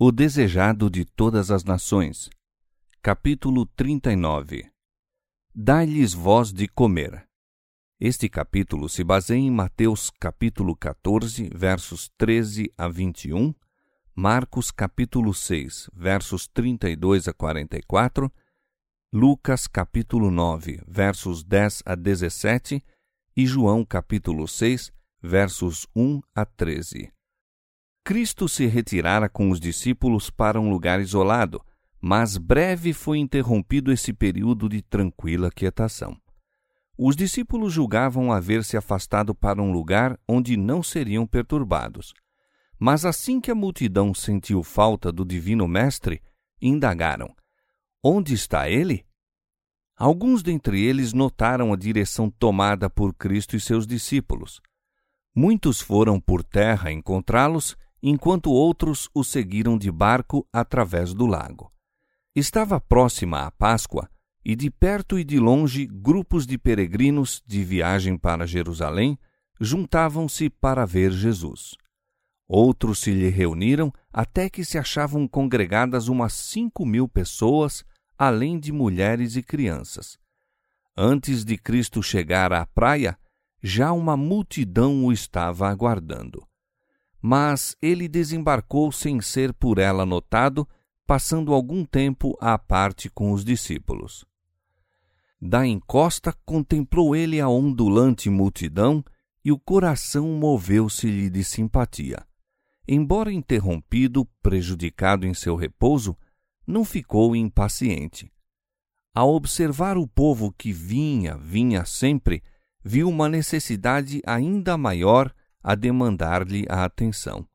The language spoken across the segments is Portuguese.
O desejado de todas as nações. Capítulo 39 Dai-lhes voz de comer. Este capítulo se baseia em Mateus capítulo 14, versos 13 a 21, Marcos capítulo 6, versos 32 a 44, Lucas capítulo 9, versos 10 a 17 e João capítulo 6, versos 1 a 13. Cristo se retirara com os discípulos para um lugar isolado, mas breve foi interrompido esse período de tranquila quietação. Os discípulos julgavam haver se afastado para um lugar onde não seriam perturbados. Mas assim que a multidão sentiu falta do Divino Mestre, indagaram: Onde está ele? Alguns dentre eles notaram a direção tomada por Cristo e seus discípulos. Muitos foram por terra encontrá-los enquanto outros o seguiram de barco através do lago. Estava próxima a Páscoa e de perto e de longe grupos de peregrinos de viagem para Jerusalém juntavam-se para ver Jesus. Outros se lhe reuniram até que se achavam congregadas umas cinco mil pessoas, além de mulheres e crianças. Antes de Cristo chegar à praia, já uma multidão o estava aguardando mas ele desembarcou sem ser por ela notado, passando algum tempo à parte com os discípulos. Da encosta contemplou ele a ondulante multidão e o coração moveu-se-lhe de simpatia. Embora interrompido, prejudicado em seu repouso, não ficou impaciente. Ao observar o povo que vinha, vinha sempre, viu uma necessidade ainda maior a demandar-lhe a atenção.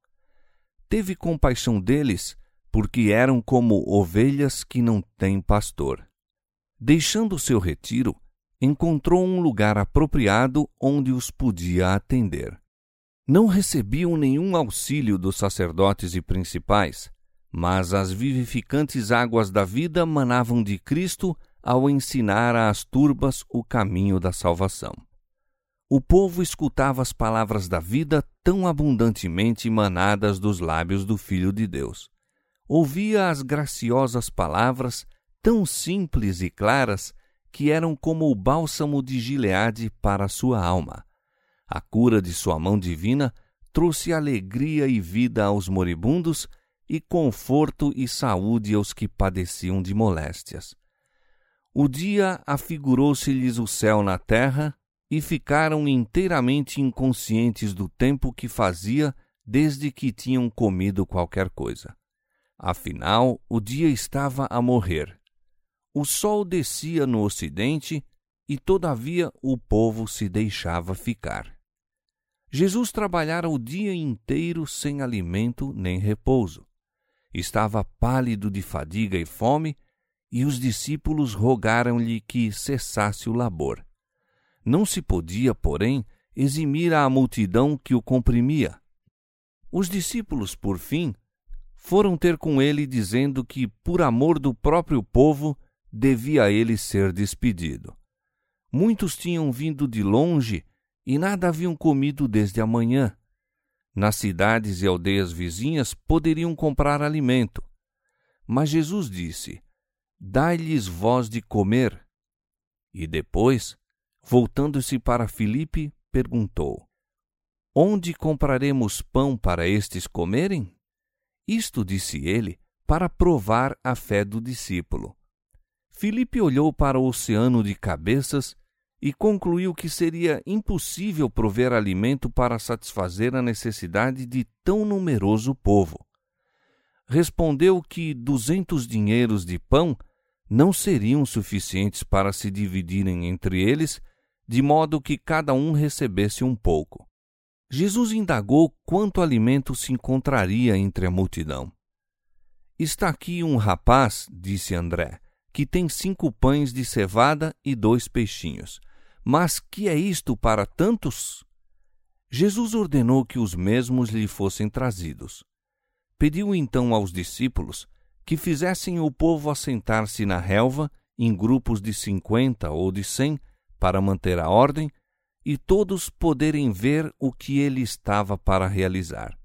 Teve compaixão deles, porque eram como ovelhas que não têm pastor. Deixando seu retiro, encontrou um lugar apropriado onde os podia atender. Não recebiam nenhum auxílio dos sacerdotes e principais, mas as vivificantes águas da vida manavam de Cristo ao ensinar às turbas o caminho da salvação. O povo escutava as palavras da vida tão abundantemente emanadas dos lábios do Filho de Deus. Ouvia as graciosas palavras, tão simples e claras, que eram como o bálsamo de Gileade para sua alma. A cura de sua mão divina trouxe alegria e vida aos moribundos e conforto e saúde aos que padeciam de moléstias. O dia afigurou-se-lhes o céu na terra e ficaram inteiramente inconscientes do tempo que fazia desde que tinham comido qualquer coisa. Afinal, o dia estava a morrer. O sol descia no ocidente e, todavia, o povo se deixava ficar. Jesus trabalhara o dia inteiro sem alimento nem repouso. Estava pálido de fadiga e fome, e os discípulos rogaram-lhe que cessasse o labor. Não se podia, porém, eximir a multidão que o comprimia. Os discípulos, por fim, foram ter com ele dizendo que, por amor do próprio povo, devia ele ser despedido. Muitos tinham vindo de longe e nada haviam comido desde a manhã. Nas cidades e aldeias vizinhas poderiam comprar alimento. Mas Jesus disse: Dai-lhes voz de comer. E depois Voltando-se para Filipe, perguntou: Onde compraremos pão para estes comerem? Isto disse ele para provar a fé do discípulo. Filipe olhou para o oceano de cabeças e concluiu que seria impossível prover alimento para satisfazer a necessidade de tão numeroso povo. Respondeu que duzentos dinheiros de pão não seriam suficientes para se dividirem entre eles de modo que cada um recebesse um pouco. Jesus indagou quanto alimento se encontraria entre a multidão. Está aqui um rapaz, disse André, que tem cinco pães de cevada e dois peixinhos. Mas que é isto para tantos? Jesus ordenou que os mesmos lhe fossem trazidos. Pediu então aos discípulos que fizessem o povo assentar-se na relva, em grupos de cinquenta ou de cem, para manter a ordem e todos poderem ver o que ele estava para realizar.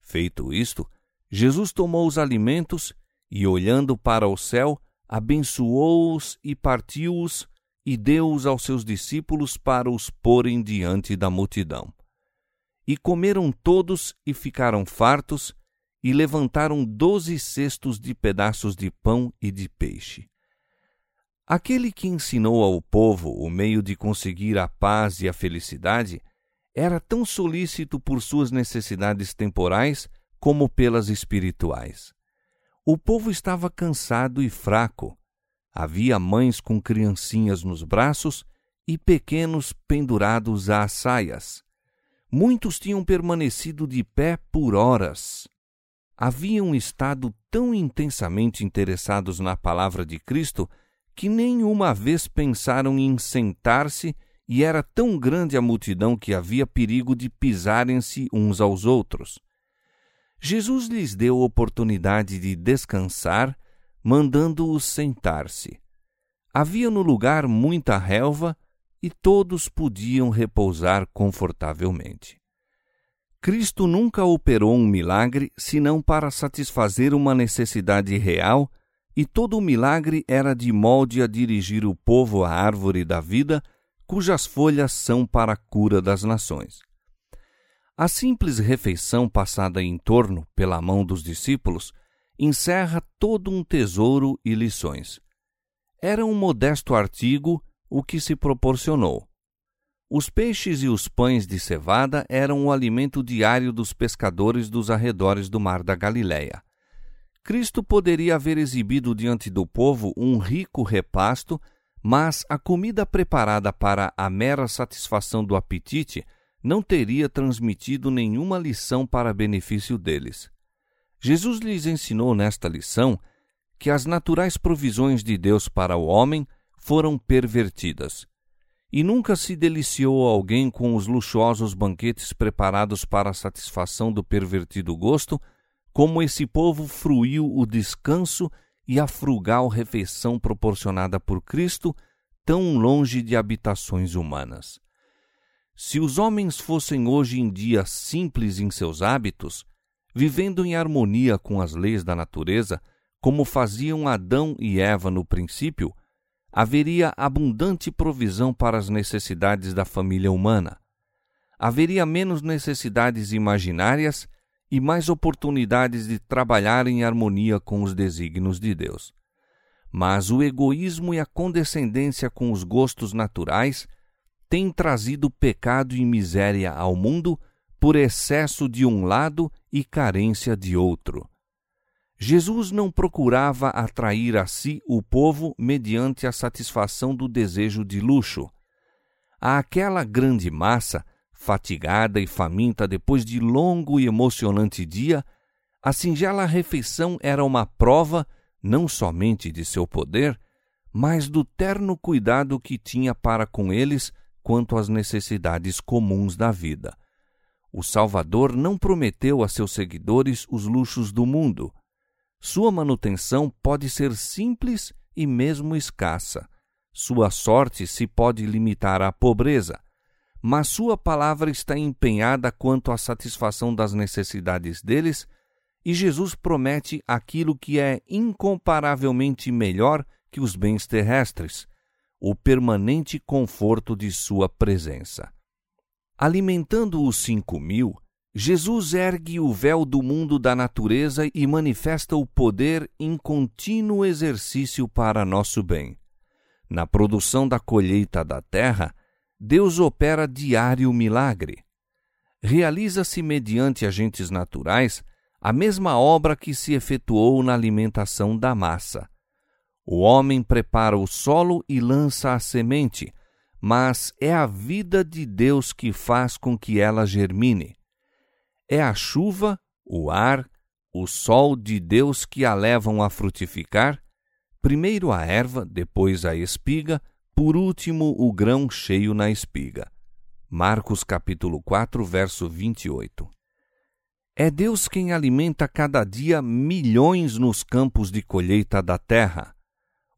Feito isto, Jesus tomou os alimentos e, olhando para o céu, abençoou-os e partiu-os e deu-os aos seus discípulos para os porem diante da multidão. E comeram todos e ficaram fartos, e levantaram doze cestos de pedaços de pão e de peixe. Aquele que ensinou ao povo o meio de conseguir a paz e a felicidade era tão solícito por suas necessidades temporais como pelas espirituais. O povo estava cansado e fraco. Havia mães com criancinhas nos braços e pequenos pendurados às saias. Muitos tinham permanecido de pé por horas. Haviam estado tão intensamente interessados na palavra de Cristo que nenhuma vez pensaram em sentar-se e era tão grande a multidão que havia perigo de pisarem-se uns aos outros. Jesus lhes deu oportunidade de descansar, mandando-os sentar-se. Havia no lugar muita relva e todos podiam repousar confortavelmente. Cristo nunca operou um milagre senão para satisfazer uma necessidade real, e todo o milagre era de molde a dirigir o povo à árvore da vida cujas folhas são para a cura das nações. A simples refeição passada em torno pela mão dos discípulos encerra todo um tesouro e lições. Era um modesto artigo o que se proporcionou. Os peixes e os pães de cevada eram o alimento diário dos pescadores dos arredores do mar da Galileia. Cristo poderia haver exibido diante do povo um rico repasto mas a comida preparada para a mera satisfação do apetite não teria transmitido nenhuma lição para benefício deles. Jesus lhes ensinou nesta lição que as naturais provisões de Deus para o homem foram pervertidas. E nunca se deliciou alguém com os luxuosos banquetes preparados para a satisfação do pervertido gosto, como esse povo fruiu o descanso e a frugal refeição proporcionada por Cristo, tão longe de habitações humanas. Se os homens fossem hoje em dia simples em seus hábitos, vivendo em harmonia com as leis da natureza, como faziam Adão e Eva no princípio, haveria abundante provisão para as necessidades da família humana. Haveria menos necessidades imaginárias e mais oportunidades de trabalhar em harmonia com os desígnios de Deus. Mas o egoísmo e a condescendência com os gostos naturais têm trazido pecado e miséria ao mundo por excesso de um lado e carência de outro. Jesus não procurava atrair a si o povo mediante a satisfação do desejo de luxo. Àquela grande massa Fatigada e faminta depois de longo e emocionante dia, a singela refeição era uma prova não somente de seu poder, mas do terno cuidado que tinha para com eles quanto às necessidades comuns da vida. O Salvador não prometeu a seus seguidores os luxos do mundo. Sua manutenção pode ser simples e mesmo escassa. Sua sorte se pode limitar à pobreza mas sua palavra está empenhada quanto à satisfação das necessidades deles, e Jesus promete aquilo que é incomparavelmente melhor que os bens terrestres, o permanente conforto de sua presença. Alimentando os cinco mil, Jesus ergue o véu do mundo da natureza e manifesta o poder em contínuo exercício para nosso bem. Na produção da colheita da terra, Deus opera diário milagre. Realiza-se mediante agentes naturais a mesma obra que se efetuou na alimentação da massa. O homem prepara o solo e lança a semente, mas é a vida de Deus que faz com que ela germine. É a chuva, o ar, o sol de Deus que a levam a frutificar, primeiro a erva, depois a espiga, por último, o grão cheio na espiga. Marcos capítulo 4, verso 28. É Deus quem alimenta cada dia milhões nos campos de colheita da terra.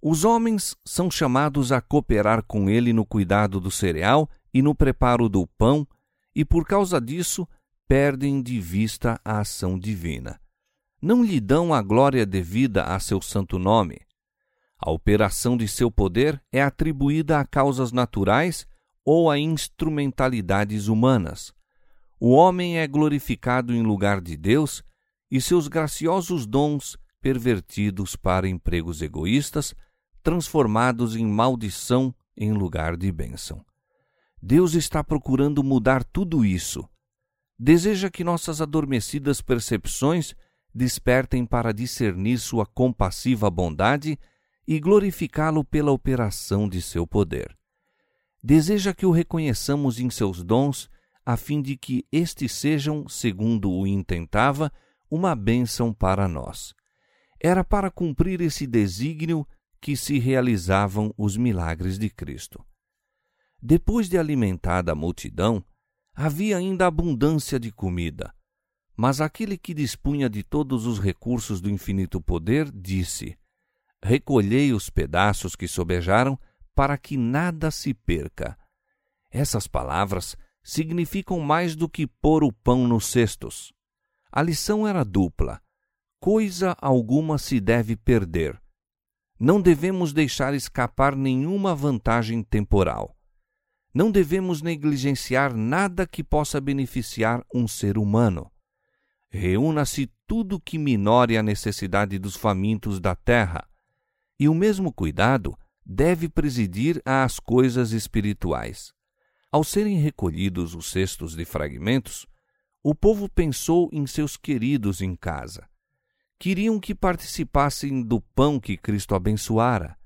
Os homens são chamados a cooperar com ele no cuidado do cereal e no preparo do pão, e por causa disso perdem de vista a ação divina. não lhe dão a glória devida a seu santo nome. A operação de seu poder é atribuída a causas naturais ou a instrumentalidades humanas. O homem é glorificado em lugar de Deus e seus graciosos dons pervertidos para empregos egoístas, transformados em maldição em lugar de bênção. Deus está procurando mudar tudo isso. Deseja que nossas adormecidas percepções despertem para discernir sua compassiva bondade e glorificá-lo pela operação de seu poder. Deseja que o reconheçamos em seus dons, a fim de que estes sejam, segundo o intentava, uma bênção para nós. Era para cumprir esse desígnio que se realizavam os milagres de Cristo. Depois de alimentada a multidão, havia ainda abundância de comida. Mas aquele que dispunha de todos os recursos do infinito poder disse: Recolhei os pedaços que sobejaram, para que nada se perca. Essas palavras significam mais do que pôr o pão nos cestos. A lição era dupla. Coisa alguma se deve perder. Não devemos deixar escapar nenhuma vantagem temporal. Não devemos negligenciar nada que possa beneficiar um ser humano. Reúna-se tudo que minore a necessidade dos famintos da terra, e o mesmo cuidado deve presidir às coisas espirituais. Ao serem recolhidos os cestos de fragmentos, o povo pensou em seus queridos em casa. Queriam que participassem do pão que Cristo abençoara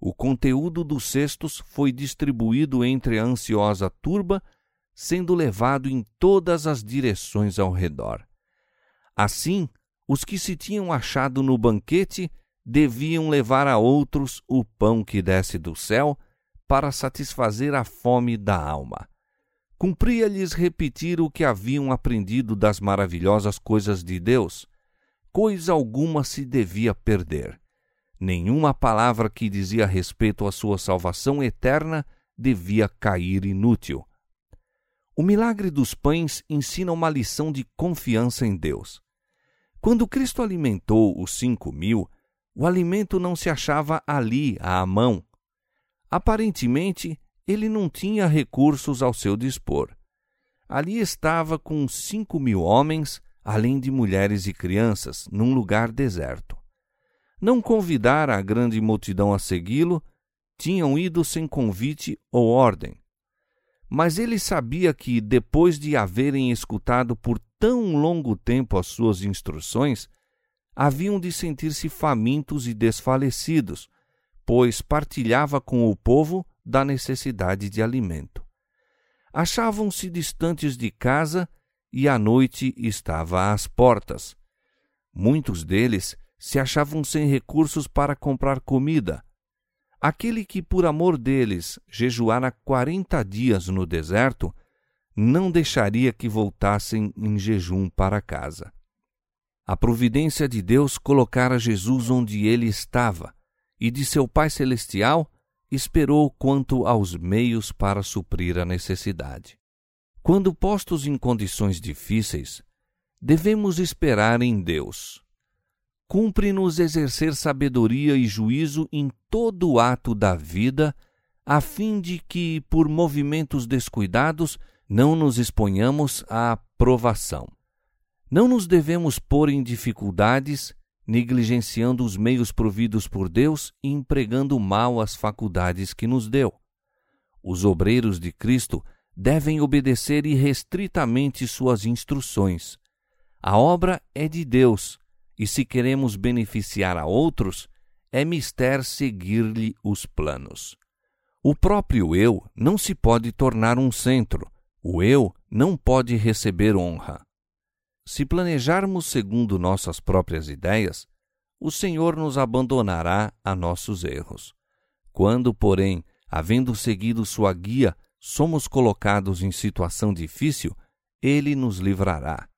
o conteúdo dos cestos foi distribuído entre a ansiosa turba, sendo levado em todas as direções ao redor. Assim, os que se tinham achado no banquete deviam levar a outros o pão que desce do céu para satisfazer a fome da alma. Cumpria-lhes repetir o que haviam aprendido das maravilhosas coisas de Deus. Coisa alguma se devia perder nenhuma palavra que dizia respeito à sua salvação eterna devia cair inútil. O milagre dos pães ensina uma lição de confiança em Deus. Quando Cristo alimentou os cinco mil, o alimento não se achava ali à mão. Aparentemente, ele não tinha recursos ao seu dispor. Ali estava com cinco mil homens, além de mulheres e crianças, num lugar deserto não convidara a grande multidão a segui-lo, tinham ido sem convite ou ordem. Mas ele sabia que, depois de haverem escutado por tão longo tempo as suas instruções, haviam de sentir-se famintos e desfalecidos, pois partilhava com o povo da necessidade de alimento. Achavam-se distantes de casa e a noite estava às portas. Muitos deles se achavam sem recursos para comprar comida. Aquele que, por amor deles, jejuara quarenta dias no deserto, não deixaria que voltassem em jejum para casa. A providência de Deus colocara Jesus onde ele estava, e de seu Pai Celestial esperou quanto aos meios para suprir a necessidade. Quando postos em condições difíceis, devemos esperar em Deus cumpre-nos exercer sabedoria e juízo em todo o ato da vida, a fim de que, por movimentos descuidados, não nos exponhamos à provação. Não nos devemos pôr em dificuldades, negligenciando os meios providos por Deus e empregando mal as faculdades que nos deu. Os obreiros de Cristo devem obedecer irrestritamente suas instruções. A obra é de Deus e se queremos beneficiar a outros, é mister seguir-lhe os planos. O próprio eu não se pode tornar um centro, o eu não pode receber honra. Se planejarmos segundo nossas próprias ideias, o Senhor nos abandonará a nossos erros. Quando, porém, havendo seguido sua guia, somos colocados em situação difícil, ele nos livrará.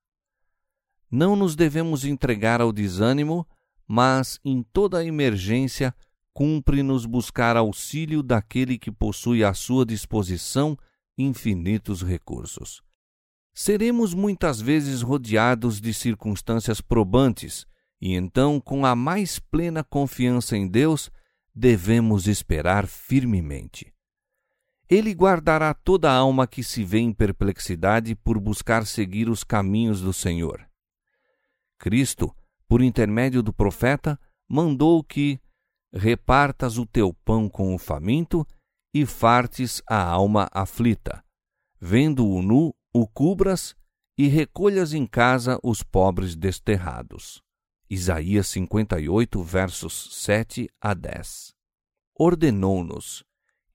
Não nos devemos entregar ao desânimo, mas, em toda emergência, cumpre-nos buscar auxílio daquele que possui à sua disposição infinitos recursos. Seremos muitas vezes rodeados de circunstâncias probantes, e então, com a mais plena confiança em Deus, devemos esperar firmemente. Ele guardará toda a alma que se vê em perplexidade por buscar seguir os caminhos do Senhor. Cristo, por intermédio do profeta, mandou que repartas o teu pão com o faminto e fartes a alma aflita. Vendo-o nu, o cubras e recolhas em casa os pobres desterrados. Isaías 58, versos 7 a 10. Ordenou-nos: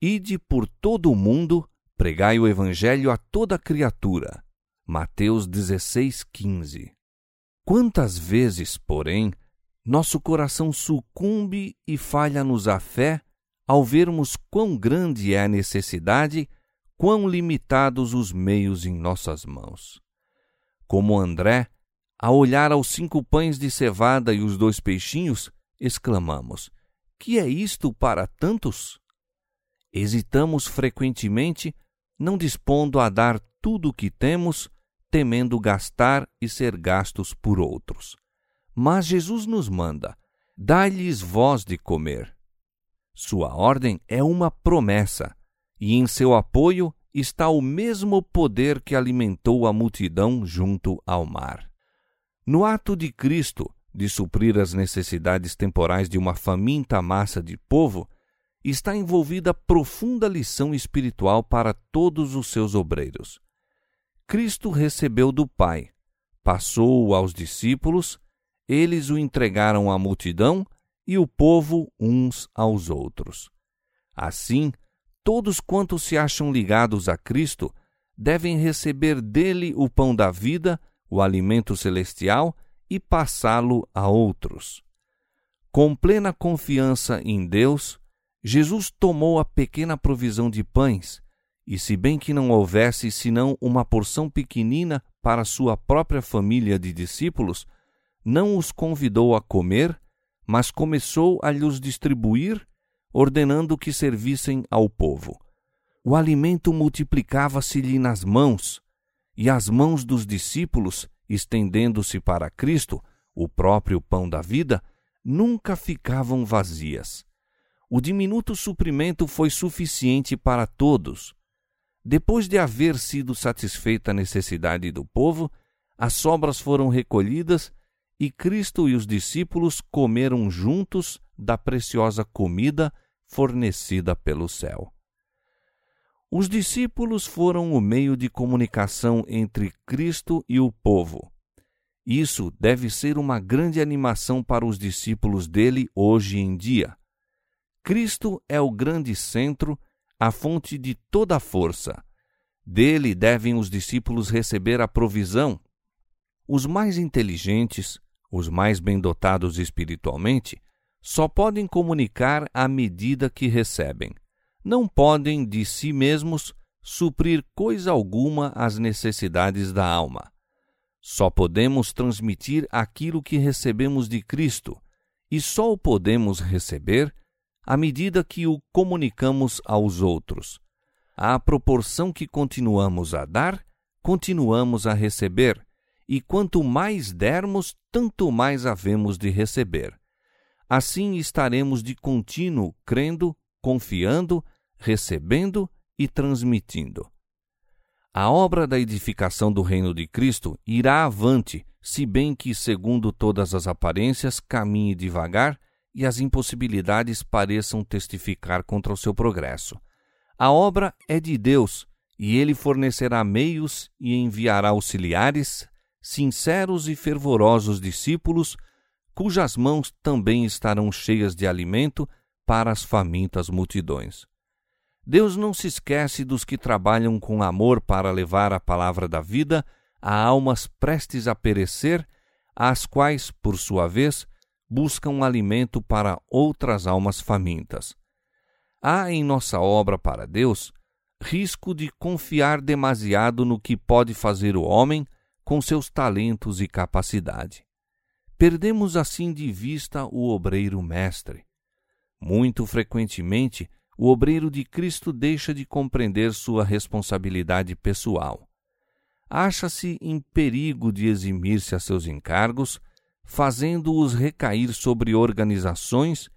Ide por todo o mundo, pregai o evangelho a toda criatura. Mateus 16, 15. Quantas vezes, porém, nosso coração sucumbe e falha-nos a fé ao vermos quão grande é a necessidade, quão limitados os meios em nossas mãos. Como André, a olhar aos cinco pães de cevada e os dois peixinhos, exclamamos: Que é isto para tantos? Hesitamos frequentemente, não dispondo a dar tudo o que temos, temendo gastar e ser gastos por outros. Mas Jesus nos manda: dá-lhes voz de comer. Sua ordem é uma promessa, e em seu apoio está o mesmo poder que alimentou a multidão junto ao mar. No ato de Cristo de suprir as necessidades temporais de uma faminta massa de povo, está envolvida profunda lição espiritual para todos os seus obreiros. Cristo recebeu do Pai, passou aos discípulos, eles o entregaram à multidão e o povo uns aos outros. Assim, todos quantos se acham ligados a Cristo devem receber dele o pão da vida, o alimento celestial, e passá-lo a outros. Com plena confiança em Deus, Jesus tomou a pequena provisão de pães, e se bem que não houvesse senão uma porção pequenina para sua própria família de discípulos, não os convidou a comer, mas começou a lhes distribuir, ordenando que servissem ao povo. O alimento multiplicava-se-lhe nas mãos, e as mãos dos discípulos, estendendo-se para Cristo, o próprio pão da vida, nunca ficavam vazias. O diminuto suprimento foi suficiente para todos. Depois de haver sido satisfeita a necessidade do povo, as sobras foram recolhidas e Cristo e os discípulos comeram juntos da preciosa comida fornecida pelo céu. Os discípulos foram o meio de comunicação entre Cristo e o povo. Isso deve ser uma grande animação para os discípulos dele hoje em dia. Cristo é o grande centro, a fonte de toda a força. Dele devem os discípulos receber a provisão. Os mais inteligentes, os mais bem dotados espiritualmente, só podem comunicar à medida que recebem. Não podem, de si mesmos, suprir coisa alguma às necessidades da alma. Só podemos transmitir aquilo que recebemos de Cristo, e só o podemos receber à medida que o comunicamos aos outros. À proporção que continuamos a dar, continuamos a receber, e quanto mais dermos, tanto mais havemos de receber. Assim estaremos de contínuo crendo, confiando, recebendo e transmitindo. A obra da edificação do reino de Cristo irá avante, se bem que, segundo todas as aparências, caminhe devagar e as impossibilidades pareçam testificar contra o seu progresso. A obra é de Deus, e ele fornecerá meios e enviará auxiliares, sinceros e fervorosos discípulos, cujas mãos também estarão cheias de alimento para as famintas multidões. Deus não se esquece dos que trabalham com amor para levar a palavra da vida a almas prestes a perecer, às quais, por sua vez, buscam alimento para outras almas famintas. Há em nossa obra para Deus risco de confiar demasiado no que pode fazer o homem com seus talentos e capacidade. Perdemos assim de vista o obreiro mestre. Muito frequentemente, o obreiro de Cristo deixa de compreender sua responsabilidade pessoal. acha-se em perigo de eximir-se a seus encargos, fazendo-os recair sobre organizações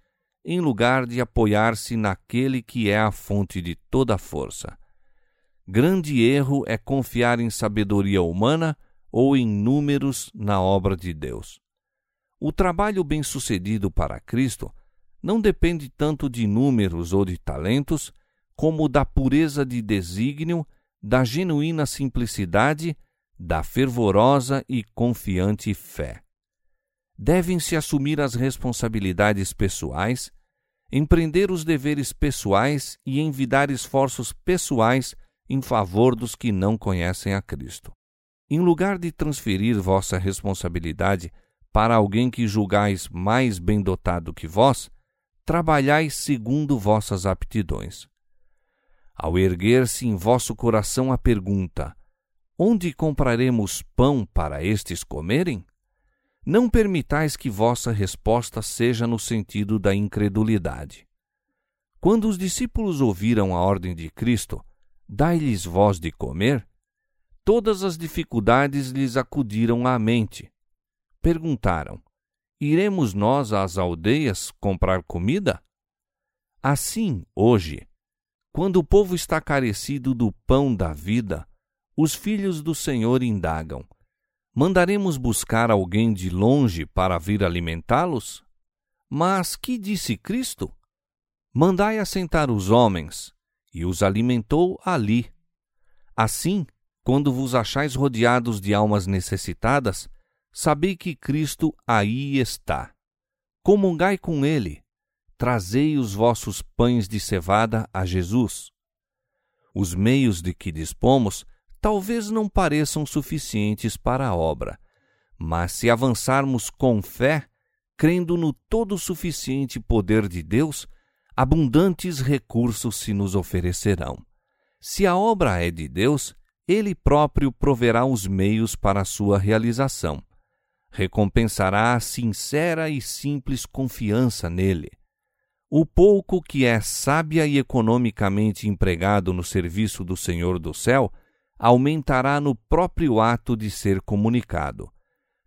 em lugar de apoiar-se naquele que é a fonte de toda a força. Grande erro é confiar em sabedoria humana ou em números na obra de Deus. O trabalho bem-sucedido para Cristo não depende tanto de números ou de talentos, como da pureza de desígnio, da genuína simplicidade, da fervorosa e confiante fé. Devem-se assumir as responsabilidades pessoais, empreender os deveres pessoais e envidar esforços pessoais em favor dos que não conhecem a Cristo. Em lugar de transferir vossa responsabilidade para alguém que julgais mais bem dotado que vós, trabalhai segundo vossas aptidões. Ao erguer-se em vosso coração a pergunta: Onde compraremos pão para estes comerem? Não permitais que vossa resposta seja no sentido da incredulidade. Quando os discípulos ouviram a ordem de Cristo, dai-lhes voz de comer, todas as dificuldades lhes acudiram à mente. Perguntaram: Iremos nós às aldeias comprar comida? Assim, hoje, quando o povo está carecido do pão da vida, os filhos do Senhor indagam: Mandaremos buscar alguém de longe para vir alimentá-los? Mas que disse Cristo? Mandai assentar os homens, e os alimentou ali. Assim, quando vos achais rodeados de almas necessitadas, sabei que Cristo aí está. Comungai com ele, trazei os vossos pães de cevada a Jesus. Os meios de que dispomos talvez não pareçam suficientes para a obra, mas se avançarmos com fé, crendo no todo suficiente poder de Deus, abundantes recursos se nos oferecerão. Se a obra é de Deus, Ele próprio proverá os meios para sua realização. Recompensará a sincera e simples confiança nele. O pouco que é sábia e economicamente empregado no serviço do Senhor do céu aumentará no próprio ato de ser comunicado.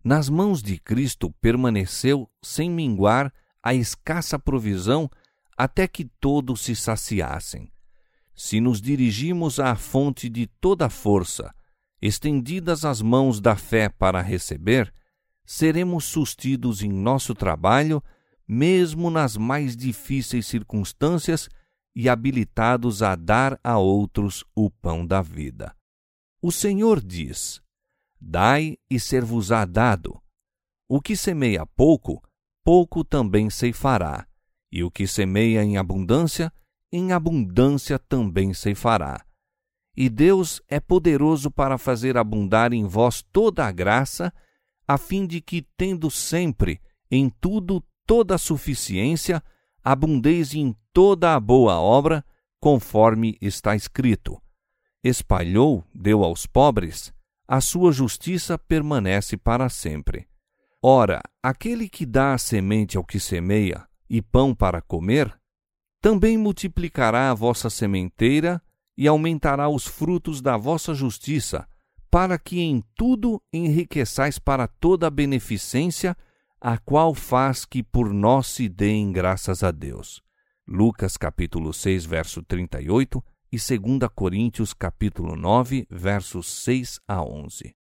Nas mãos de Cristo permaneceu, sem minguar, a escassa provisão até que todos se saciassem. Se nos dirigimos à fonte de toda força, estendidas as mãos da fé para receber, seremos sustidos em nosso trabalho, mesmo nas mais difíceis circunstâncias, e habilitados a dar a outros o pão da vida. O Senhor diz: Dai e ser-vos-á dado. O que semeia pouco, pouco também ceifará e o que semeia em abundância, em abundância também ceifará. E Deus é poderoso para fazer abundar em vós toda a graça, a fim de que, tendo sempre, em tudo, toda a suficiência, abundeis em toda a boa obra, conforme está escrito. Espalhou, deu aos pobres, a sua justiça permanece para sempre. Ora, aquele que dá a semente ao que semeia, e pão para comer, também multiplicará a vossa sementeira e aumentará os frutos da vossa justiça, para que em tudo enriqueçais para toda a beneficência, a qual faz que por nós se deem graças a Deus. Lucas capítulo 6, verso 38 e 2 Coríntios capítulo 9, versos 6 a 11.